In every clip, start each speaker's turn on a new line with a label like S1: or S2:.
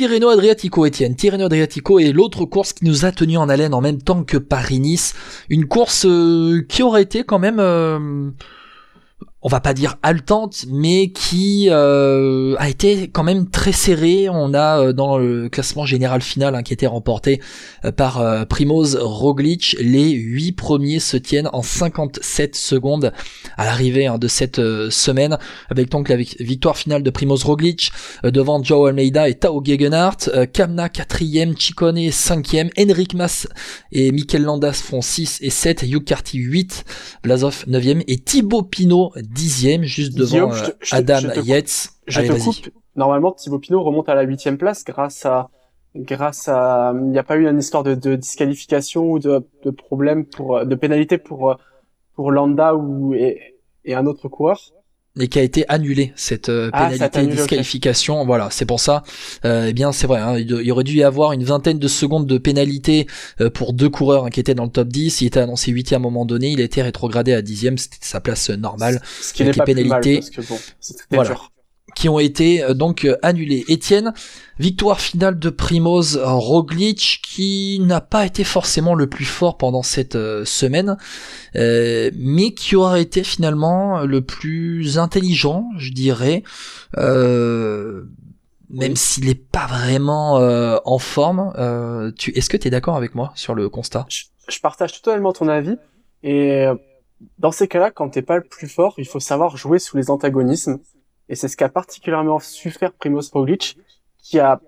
S1: Tirreno Adriatico, Étienne. Tirreno Adriatico est l'autre course qui nous a tenu en haleine en même temps que Paris-Nice. Une course euh, qui aurait été quand même... Euh, on va pas dire haletante, mais qui euh, a été quand même très serrée. On a euh, dans le classement général final hein, qui était remporté euh, par Primoz Roglic, les huit premiers se tiennent en 57 secondes à l'arrivée hein, de cette semaine, avec donc la victoire finale de Primoz Roglic devant Joe Almeida et Tao Gegenhardt, Kamna quatrième, Chicone cinquième, Henrik Mas et Mikel Landas font 6 et 7, Hugh Carty 8, Blazov 9 et Thibaut Pinot dixième, juste devant euh, Adam Yates.
S2: Je te coupe. Normalement, Thibaut Pinot remonte à la huitième place grâce à grâce à il n'y a pas eu une histoire de, de disqualification ou de, de problème pour de pénalité pour pour Landa ou et, et un autre coureur
S1: et qui a été annulé cette euh, ah, pénalité disqualification. Voilà c'est pour ça. Euh, eh bien c'est vrai hein, il, aurait dû y avoir une vingtaine de secondes de pénalité euh, pour deux coureurs hein, qui étaient dans le top 10 il était annoncé huitième à un moment donné. Il a été rétrogradé à dixième. C'était sa place normale
S2: ce qui n'est pas pénalité plus mal, parce que bon, voilà
S1: qui ont été euh, donc euh, annulés. Étienne, victoire finale de Primoz Roglic qui n'a pas été forcément le plus fort pendant cette euh, semaine, mais qui aura été finalement le plus intelligent, je dirais. même s'il n'est pas vraiment en forme, tu, est-ce que tu es d'accord avec moi sur le constat?
S2: Je, je, partage totalement ton avis. Et dans ces cas-là, quand t'es pas le plus fort, il faut savoir jouer sous les antagonismes. Et c'est ce qu'a particulièrement su faire Primoz Roglic, qui a,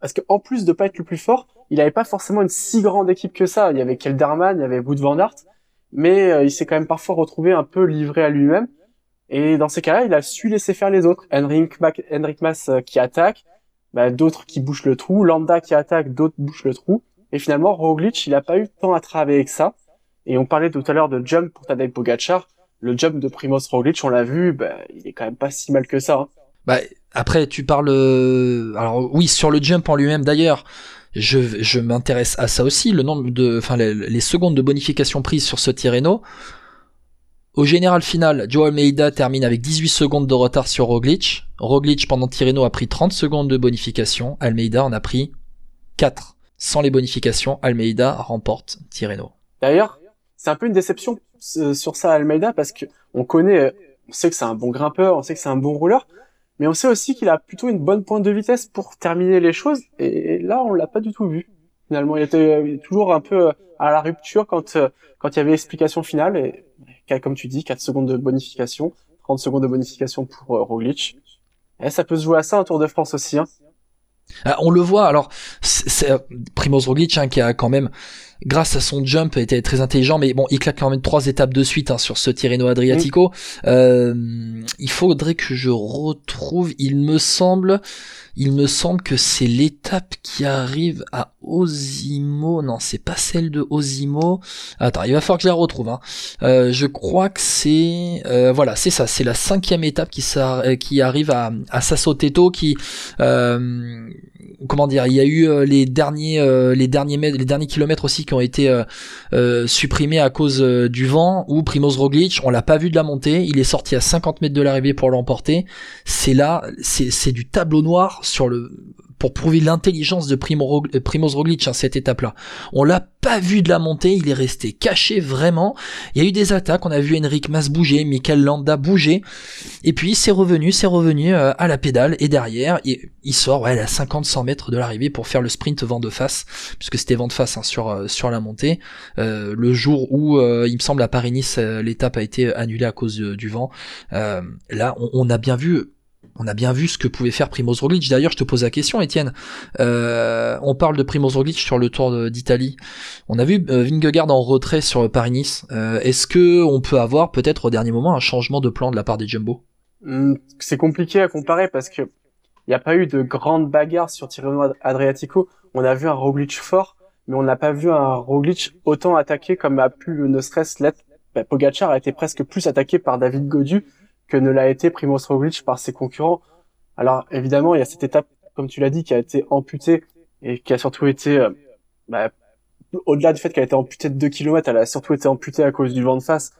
S2: parce qu'en plus de pas être le plus fort, il n'avait pas forcément une si grande équipe que ça. Il y avait Kelderman, il y avait Wood van Aert, mais euh, il s'est quand même parfois retrouvé un peu livré à lui-même. Et dans ces cas-là, il a su laisser faire les autres. Henrik, Henrik Mas euh, qui attaque, bah, d'autres qui bouchent le trou, Landa qui attaque, d'autres bouchent le trou. Et finalement, Roglic, il a pas eu tant à travailler avec ça. Et on parlait tout à l'heure de jump pour Tadej Pogacar le job de Primoz Roglic, on l'a vu, bah, il est quand même pas si mal que ça. Hein.
S1: Bah, après, tu parles. Euh, alors oui, sur le jump en lui-même d'ailleurs. Je, je m'intéresse à ça aussi, le nombre de, enfin les, secondes de bonification prises sur ce Tirreno. Au général final, Joe Almeida termine avec 18 secondes de retard sur Roglic. Roglic pendant Tirreno a pris 30 secondes de bonification. Almeida en a pris 4. Sans les bonifications, Almeida remporte Tirreno.
S2: D'ailleurs, c'est un peu une déception sur ça Almeida parce que on connaît, on sait que c'est un bon grimpeur, on sait que c'est un bon rouleur, mais on sait aussi qu'il a plutôt une bonne pointe de vitesse pour terminer les choses. Et là, on l'a pas du tout vu. Finalement, il était toujours un peu à la rupture quand quand il y avait explication finale et comme tu dis, 4 secondes de bonification, 30 secondes de bonification pour euh, Roglic. Et ça peut se jouer à ça un Tour de France aussi. Hein.
S1: Ah, on le voit, alors c'est Primoz Roglic hein, qui a quand même grâce à son jump, était très intelligent, mais bon, il claque quand même trois étapes de suite hein, sur ce Tirreno Adriatico. Euh, il faudrait que je retrouve, il me semble, il me semble que c'est l'étape qui arrive à Osimo. Non, c'est pas celle de Osimo. Attends, il va falloir que je la retrouve. Hein. Euh, je crois que c'est euh, voilà, c'est ça. C'est la cinquième étape qui, qui arrive à, à Sassoteto, qui euh, comment dire, il y a eu euh, les derniers euh, les derniers les derniers kilomètres aussi qui ont été euh, supprimés à cause du vent ou Primoz Roglic, on l'a pas vu de la montée, il est sorti à 50 mètres de l'arrivée pour l'emporter. C'est là, c'est du tableau noir sur le pour prouver l'intelligence de Primoz Roglic à hein, cette étape-là. On l'a pas vu de la montée, il est resté caché vraiment. Il y a eu des attaques, on a vu Henrik Mas bouger, Michael Landa bouger, et puis c'est revenu, c'est revenu euh, à la pédale, et derrière, il, sort ouais, à 50-100 mètres de l'arrivée pour faire le sprint vent de face, puisque c'était vent de face hein, sur, euh, sur la montée, euh, le jour où, il me semble, à Paris-Nice, l'étape a été annulée à cause du vent. là, on a bien vu on a bien vu ce que pouvait faire Primoz Roglic. D'ailleurs, je te pose la question, Étienne. Euh, on parle de Primoz Roglic sur le Tour d'Italie. On a vu euh, Vingegaard en retrait sur Paris-Nice. Euh, est-ce que on peut avoir peut-être au dernier moment un changement de plan de la part des Jumbo?
S2: Hmm, C'est compliqué à comparer parce que il n'y a pas eu de grande bagarre sur Tirreno Adriatico. On a vu un Roglic fort, mais on n'a pas vu un Roglic autant attaqué comme a pu le stress l'être. Bah, Pogacar a été presque plus attaqué par David Godu que ne l'a été Primoz Roglic par ses concurrents. Alors évidemment, il y a cette étape, comme tu l'as dit, qui a été amputée et qui a surtout été, euh, bah, au-delà du fait qu'elle a été amputée de 2 km, elle a surtout été amputée à cause du vent de face.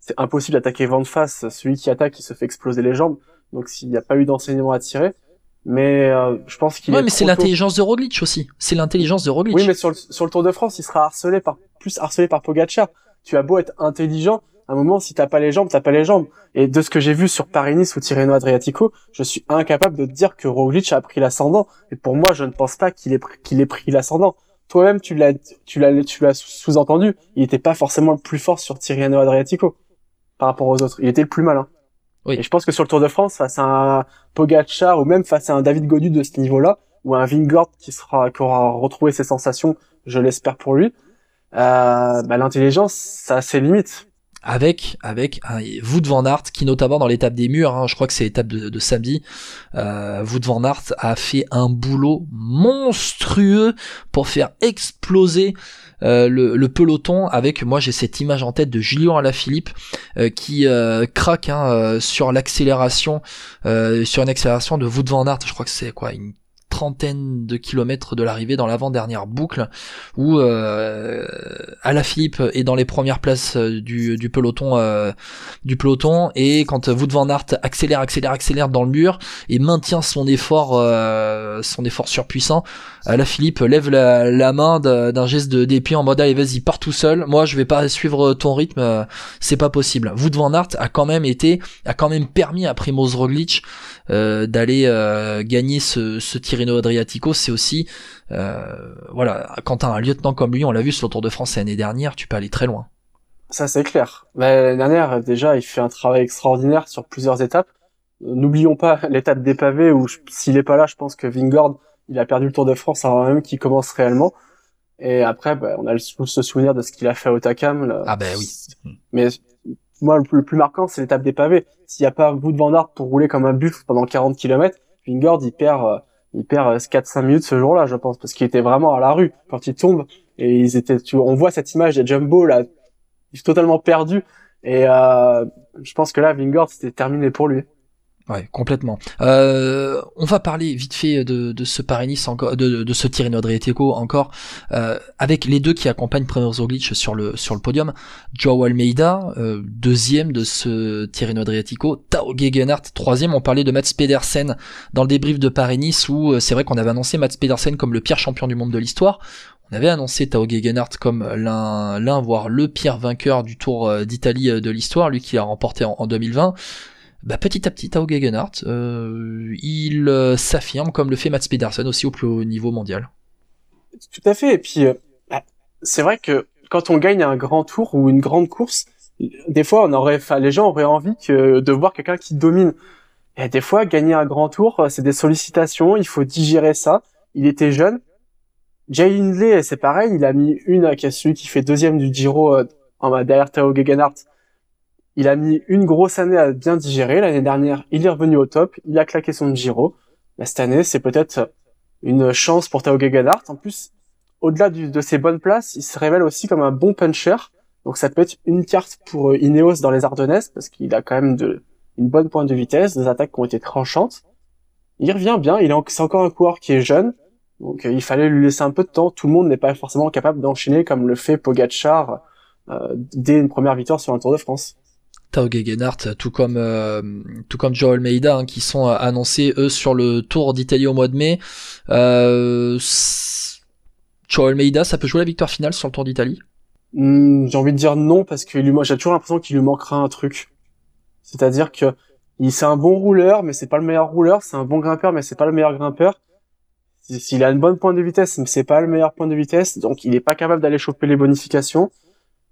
S2: C'est impossible d'attaquer vent de face. Celui qui attaque, il se fait exploser les jambes. Donc s'il n'y a pas eu d'enseignement à tirer. mais euh, je pense qu'il
S1: ouais,
S2: est
S1: mais c'est l'intelligence de Roglic aussi. C'est l'intelligence de Roglic.
S2: Oui, mais sur le, sur le Tour de France, il sera harcelé par plus harcelé par Pogacar. Tu as beau être intelligent, un moment, si t'as pas les jambes, t'as pas les jambes. Et de ce que j'ai vu sur Paris-Nice ou Tirreno Adriatico, je suis incapable de te dire que Roglic a pris l'ascendant. Et pour moi, je ne pense pas qu'il ait pris, qu'il ait pris l'ascendant. Toi-même, tu l'as, tu l'as, tu l'as sous-entendu. Il était pas forcément le plus fort sur Tirreno Adriatico par rapport aux autres. Il était le plus malin.
S1: Oui.
S2: Et je pense que sur le Tour de France, face à un Pogacar ou même face à un David Godu de ce niveau-là, ou un Vingord qui sera, qui aura retrouvé ses sensations, je l'espère pour lui, euh, bah, l'intelligence, ça a ses limites.
S1: Avec avec un Wout van qui notamment dans l'étape des murs, hein, je crois que c'est l'étape de, de samedi, euh, Wout van Aert a fait un boulot monstrueux pour faire exploser euh, le, peloton avec moi j'ai cette image en tête de Julien Alaphilippe euh, qui euh, craque hein, euh, sur l'accélération euh, sur une accélération de Wout van Aert je crois que c'est quoi une trentaine de kilomètres de l'arrivée dans l'avant-dernière boucle où euh, est dans les premières places euh, du, du peloton euh, du peloton. Et quand Wout van Aert accélère accélère accélère dans le mur et maintient son effort euh, son effort surpuissant Alaphilippe lève la, la main d'un geste de dépit en mode allez vas-y pars tout seul. Moi je vais pas suivre ton rythme euh, c'est pas possible. Wout van Aert a quand même été a quand même permis à Primoz Roglic euh, d'aller euh, gagner ce, ce Tirreno Adriatico, c'est aussi euh, voilà quand t'as un lieutenant comme lui, on l'a vu sur le Tour de France l'année dernière, tu peux aller très loin.
S2: Ça, c'est clair. L'année dernière, déjà, il fait un travail extraordinaire sur plusieurs étapes. N'oublions pas l'étape des pavés où, s'il est pas là, je pense que Vingord, il a perdu le Tour de France avant même qu'il commence réellement. Et après, bah, on a le, ce souvenir de ce qu'il a fait au Takam. là.
S1: Ah ben oui.
S2: Mais moi, le plus, marquant, c'est l'étape des pavés. S'il n'y a pas Wout van Aert pour rouler comme un buffle pendant 40 km, Vingord, il perd, euh, il perd 4-5 minutes ce jour-là, je pense, parce qu'il était vraiment à la rue quand il tombe. Et ils étaient, tu, on voit cette image des Jumbo là, totalement perdu. Et euh, je pense que là, Vingord, c'était terminé pour lui.
S1: Ouais, complètement. Euh, on va parler vite fait de, ce Paris-Nice encore, de, de ce Tirreno Adriatico encore, euh, avec les deux qui accompagnent Primoz Roglic sur le podium. Joao Almeida, euh, deuxième de ce Tirreno Adriatico. Tao Gegenhardt, troisième. On parlait de Mats Pedersen dans le débrief de Paris-Nice où c'est vrai qu'on avait annoncé Mats Pedersen comme le pire champion du monde de l'histoire. On avait annoncé Tao Gegenhardt comme l'un, l'un voire le pire vainqueur du Tour d'Italie de l'histoire, lui qui l'a remporté en 2020 bah, petit à petit, Tao Gegenhardt, euh, il euh, s'affirme comme le fait Mats Pedersen aussi au plus haut niveau mondial.
S2: Tout à fait. Et puis, euh, bah, c'est vrai que quand on gagne un grand tour ou une grande course, des fois, on aurait, les gens auraient envie de voir quelqu'un qui domine. Et des fois, gagner un grand tour, c'est des sollicitations, il faut digérer ça. Il était jeune. Jay Hindley, c'est pareil, il a mis une à celui qui fait deuxième du Giro derrière Tao Gegenhardt. Il a mis une grosse année à bien digérer. L'année dernière, il est revenu au top, il a claqué son Giro. Bah, cette année, c'est peut-être une chance pour Tao Gegenhardt. En plus, au-delà de ses bonnes places, il se révèle aussi comme un bon puncher. Donc ça peut être une carte pour euh, Ineos dans les Ardennaises, parce qu'il a quand même une bonne pointe de vitesse, des attaques qui ont été tranchantes. Il revient bien, il c'est encore un coureur qui est jeune, donc euh, il fallait lui laisser un peu de temps. Tout le monde n'est pas forcément capable d'enchaîner comme le fait Pogacar euh, dès une première victoire sur un Tour de France.
S1: Tao Gegenhardt, tout comme euh, tout comme Joao Almeida, hein, qui sont euh, annoncés eux sur le Tour d'Italie au mois de mai. Euh, Joao Almeida, ça peut jouer la victoire finale sur le Tour d'Italie?
S2: Hmm, j'ai envie de dire non parce que j'ai toujours l'impression qu'il lui manquera un truc. C'est-à-dire que il c'est un bon rouleur, mais c'est pas le meilleur rouleur. C'est un bon grimpeur, mais c'est pas le meilleur grimpeur. S'il a une bonne pointe de vitesse, mais c'est pas le meilleur point de vitesse, donc il est pas capable d'aller choper les bonifications.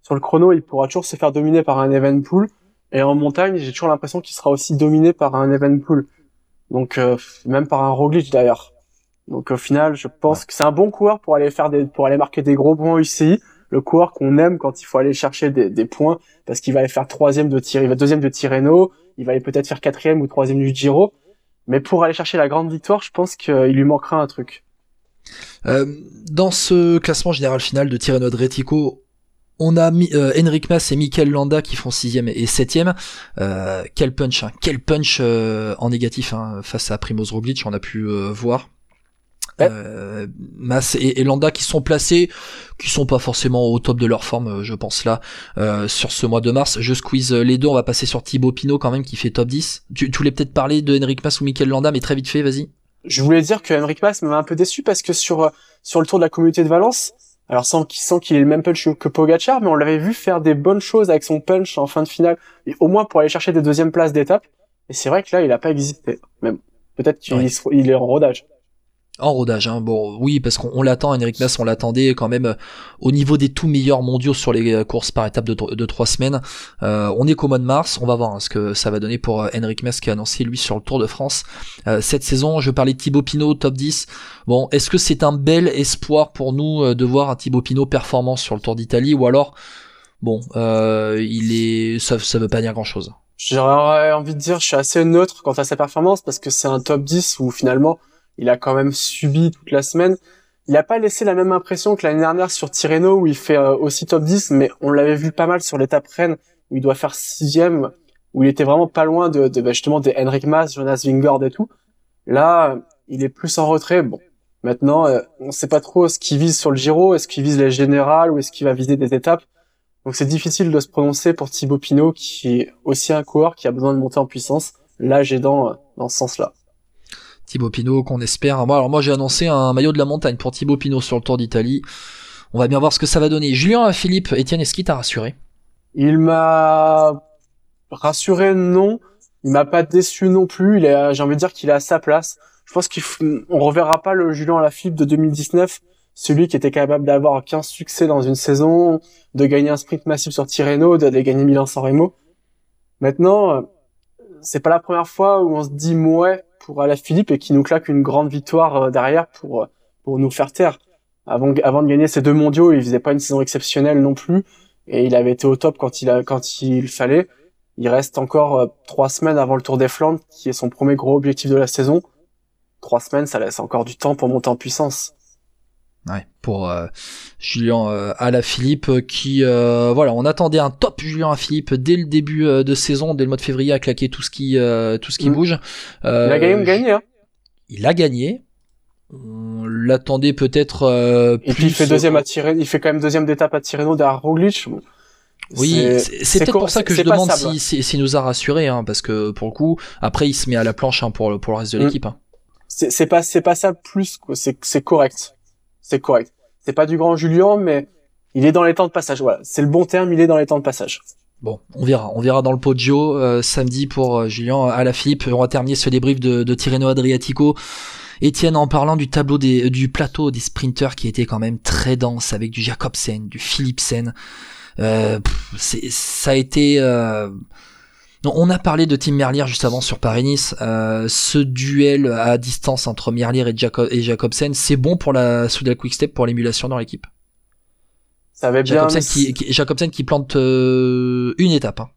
S2: Sur le chrono, il pourra toujours se faire dominer par un Evenpool. Et en montagne, j'ai toujours l'impression qu'il sera aussi dominé par un Evenpool. Donc euh, même par un Roglic d'ailleurs. Donc au final, je pense que c'est un bon coureur pour aller faire des, pour aller marquer des gros points UCI. Le coureur qu'on aime quand il faut aller chercher des, des points parce qu'il va aller faire troisième de tir, il va deuxième de Tirreno, il va aller peut-être faire quatrième ou troisième du Giro. Mais pour aller chercher la grande victoire, je pense qu'il lui manquera un truc.
S1: Euh, dans ce classement général final de Tirreno Adriatico, on a mis, euh, Henrik Mas et Mikel Landa qui font sixième et septième. Euh, quel punch, hein, quel punch euh, en négatif hein, face à Primoz Roglic, on a pu euh, voir.
S2: Ouais.
S1: Euh, Mas et, et Landa qui sont placés, qui sont pas forcément au top de leur forme, je pense là, euh, sur ce mois de mars. Je squeeze les deux, on va passer sur Thibaut Pinot quand même qui fait top 10. Tu, tu voulais peut-être parler de Henrik Mas ou Mikel Landa, mais très vite fait, vas-y.
S2: je voulais dire que Henrik Mas m'a un peu déçu parce que sur sur le tour de la communauté de Valence, alors sans qu'il qu'il ait le même punch que Pogacar, mais on l'avait vu faire des bonnes choses avec son punch en fin de finale, et au moins pour aller chercher des deuxièmes places d'étape. Et c'est vrai que là, il a pas existé. Même peut-être qu'il il est en rodage.
S1: En rodage, hein. bon, oui, parce qu'on l'attend, Henrik Mas, on l'attendait quand même euh, au niveau des tout meilleurs mondiaux sur les euh, courses par étape de, trois semaines. Euh, on est qu'au mois de mars, on va voir hein, ce que ça va donner pour Henrik Mas qui a annoncé lui sur le Tour de France cette saison. Je parlais de Thibaut Pinot, top 10. Bon, est-ce que c'est un bel espoir pour nous de voir un Thibaut Pinot performant sur le Tour d'Italie ou alors, bon, il est, ça, ça veut pas dire grand-chose.
S2: J'aurais envie de dire, je suis assez neutre quant à sa performance parce que c'est un top 10 où finalement il a quand même subi toute la semaine. Il n'a pas laissé la même impression que l'année dernière sur Tirreno où il fait euh, aussi top 10, mais on l'avait vu pas mal sur l'étape Rennes où il doit faire sixième, où il était vraiment pas loin de, de bah, justement des Henrik Mas, Jonas Vingord et tout. Là, il est plus en retrait. Bon, maintenant, euh, on sait pas trop ce qu'il vise sur le Giro, est-ce qu'il vise les générales ou est-ce qu'il va viser des étapes? Donc c'est difficile de se prononcer pour Thibaut Pinot qui est aussi un coureur qui a besoin de monter en puissance. Là, j'ai dans, dans ce sens-là.
S1: Thibaut Pinot qu'on espère. Alors moi j'ai annoncé un maillot de la montagne pour Thibaut Pinot sur le Tour d'Italie. On va bien voir ce que ça va donner. Julien Philippe, Etienne, est-ce qu'il t'a rassuré?
S2: Il m'a rassuré non. Il m'a pas déçu non plus. Il j'ai envie de dire qu'il est à sa place. Je pense qu'on reverra pas le Julien Philippe de 2019, celui qui était capable d'avoir 15 succès dans une saison, de gagner un sprint massif sur Tirreno, de gagner Milan-San Remo. Maintenant, c'est pas la première fois où on se dit ouais, pour Philippe et qui nous claque une grande victoire euh, derrière pour euh, pour nous faire taire. Avant avant de gagner ces deux mondiaux, il faisait pas une saison exceptionnelle non plus et il avait été au top quand il a quand il fallait. Il reste encore euh, trois semaines avant le Tour des Flandres, qui est son premier gros objectif de la saison. Trois semaines, ça laisse encore du temps pour monter en puissance.
S1: Ouais, pour euh, Julien euh, Alaphilippe euh, qui euh, voilà, on attendait un top Julien Alaphilippe dès le début de saison, dès le mois de février à claquer tout ce qui tout ce qui mm. bouge.
S2: il a gagné, gagné hein?
S1: Il a gagné. On l'attendait peut-être
S2: Et puis il fait deuxième à tirer, il fait quand même deuxième d'étape à Tirreno derrière Roglic.
S1: Oui, c'est peut-être pour ça que je demande s'il si, si, nous a rassuré, hein, parce que pour le coup, après il se met à la planche hein, pour, pour le reste de mm. l'équipe. Hein.
S2: C'est pas c'est pas ça plus, c'est correct c'est correct. C'est pas du grand Julien, mais il est dans les temps de passage. C'est le bon terme, il est dans les temps de passage.
S1: Bon, on verra. On verra dans le Poggio euh, samedi pour euh, Julien à la Philippe. On va terminer ce débrief de, de Tirreno Adriatico. Etienne, en parlant du tableau des, du plateau des sprinters qui était quand même très dense avec du Jacobsen, du Philipsen, euh, ça a été on a parlé de Tim Merlier juste avant sur Paris-Nice. Euh, ce duel à distance entre Merlier et, et Jacobsen, c'est bon pour la Soudal Quickstep pour l'émulation dans l'équipe?
S2: Ça avait bien.
S1: Jacobsen, qui, Jacobsen qui plante euh, une étape. Hein.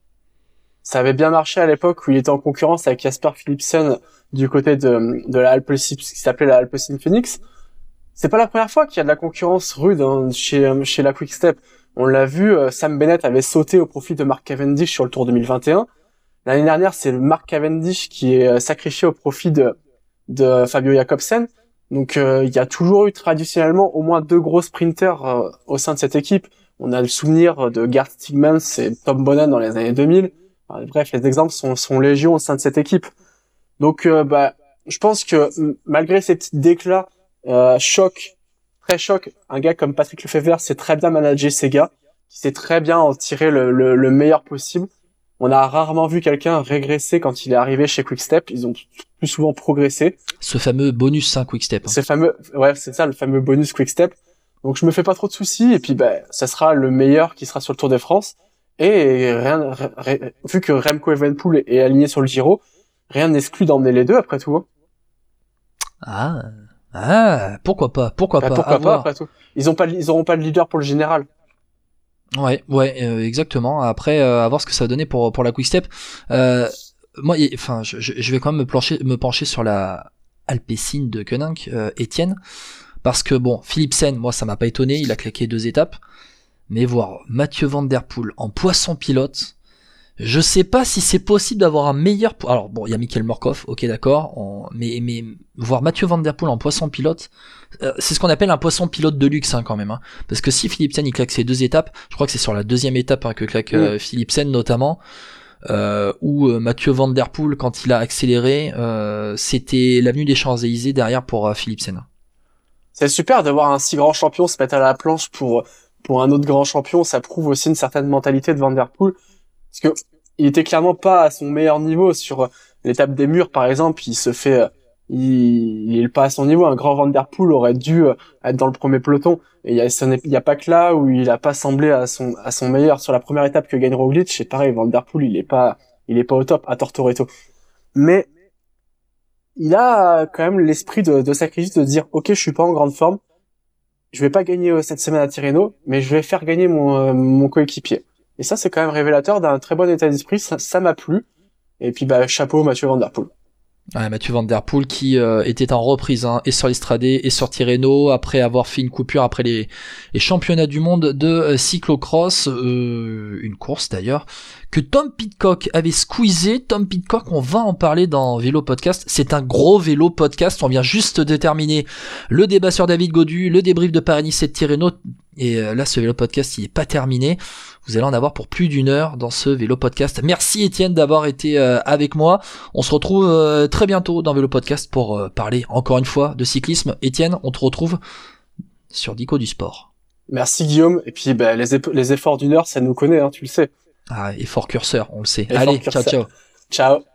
S2: Ça avait bien marché à l'époque où il était en concurrence avec Jasper Philipsen du côté de, de la Alpecin, qui s'appelait la Alpecin Phoenix. C'est pas la première fois qu'il y a de la concurrence rude hein, chez, chez la Quickstep. On l'a vu, euh, Sam Bennett avait sauté au profit de Mark Cavendish sur le Tour 2021. L'année dernière, c'est le Mark Cavendish qui est euh, sacrifié au profit de, de Fabio Jacobsen. Donc euh, il y a toujours eu traditionnellement au moins deux gros sprinters euh, au sein de cette équipe. On a le souvenir de Gerd Stigmans et Tom Bonan dans les années 2000. bref, les exemples sont, sont légion au sein de cette équipe. Donc bah, je pense que malgré ces petits déclats, choc, très choc, un gars comme Patrick Lefebvre sait très bien manager ses gars, qui sait très bien en tirer le, le meilleur possible. On a rarement vu quelqu'un régresser quand il est arrivé chez Quickstep. Ils ont plus souvent progressé.
S1: Ce fameux bonus 5 Quickstep.
S2: Hein. fameux, ouais, c'est ça, le fameux bonus Quickstep. Donc je me fais pas trop de soucis et puis ben ça sera le meilleur qui sera sur le Tour de France. Et rien, vu que Remco Evenpool est aligné sur le Giro, rien n'exclut d'emmener les deux après tout. Hein.
S1: Ah, ah, pourquoi pas, pourquoi bah, pas.
S2: Pourquoi pas après tout. Ils ont pas, ils auront pas de leader pour le général.
S1: Ouais, ouais, euh, exactement. Après, euh, à voir ce que ça va donner pour pour la quick step. Euh, moi, enfin, je, vais quand même me plancher, me pencher sur la Alpecin de Koenig, euh, Étienne, parce que bon, Philipsen, moi, ça m'a pas étonné. Il a claqué deux étapes, mais voir Mathieu Van Der Poel en poisson pilote, je sais pas si c'est possible d'avoir un meilleur. Alors bon, il y a Michael Morkov, ok d'accord, mais mais voir Mathieu Van Der Poel en poisson pilote, euh, c'est ce qu'on appelle un poisson pilote de luxe hein, quand même, hein. parce que si Philipsen il claque ses deux étapes, je crois que c'est sur la deuxième étape hein, que claque euh, Philipsen notamment. euh, où euh, Mathieu Van Der Poel, quand il a accéléré, euh, c'était l'avenue des Champs-Élysées derrière pour euh, Philipsen.
S2: C'est super de voir un si grand champion se mettre à la planche pour pour un autre grand champion. Ça prouve aussi une certaine mentalité de Van Der Poel, parce que il était clairement pas à son meilleur niveau sur l'étape des murs, par exemple. Il se fait, il, il est pas à son niveau. Un grand Van Der Poel aurait dû être dans le premier peloton. Et il y a, pas que là où il a pas semblé à son à son meilleur sur la première étape que gagne Roglic. C'est pareil, Van Der il est pas au top à Tortoreto. Mais il a quand même l'esprit de, sacrifice de dire ok, je suis pas en grande forme, je vais pas gagner euh, cette semaine à Tirreno, mais je vais faire gagner mon euh, mon coéquipier. Et ça, c'est quand même révélateur d'un très bon état d'esprit. Ça m'a plu. Et puis bah chapeau Mathieu Van Der Poel.
S1: Ouais, Mathieu Van Der Poel qui euh, était en reprise hein, et sur l'Estradé et sur Tirreno après avoir fait une coupure après les, les championnats du monde de euh, cyclocross, euh, une course d'ailleurs, que Tom Pitcock avait squeezé. Tom Pitcock, on va en parler dans Vélo Podcast. C'est un gros vélo podcast. On vient juste de terminer le débat sur David Godu, le débrief de Paris-Nice et de Tirreno. Et là, ce vélo podcast, il est pas terminé. Vous allez en avoir pour plus d'une heure dans ce vélo podcast. Merci Étienne d'avoir été avec moi. On se retrouve très bientôt dans vélo podcast pour parler encore une fois de cyclisme. Étienne, on te retrouve sur Dico du sport.
S2: Merci Guillaume. Et puis bah, les, les efforts d'une heure, ça nous connaît, hein, tu le sais.
S1: Ah, effort curseur, on le sait. Allez, ciao ciao.
S2: Ciao.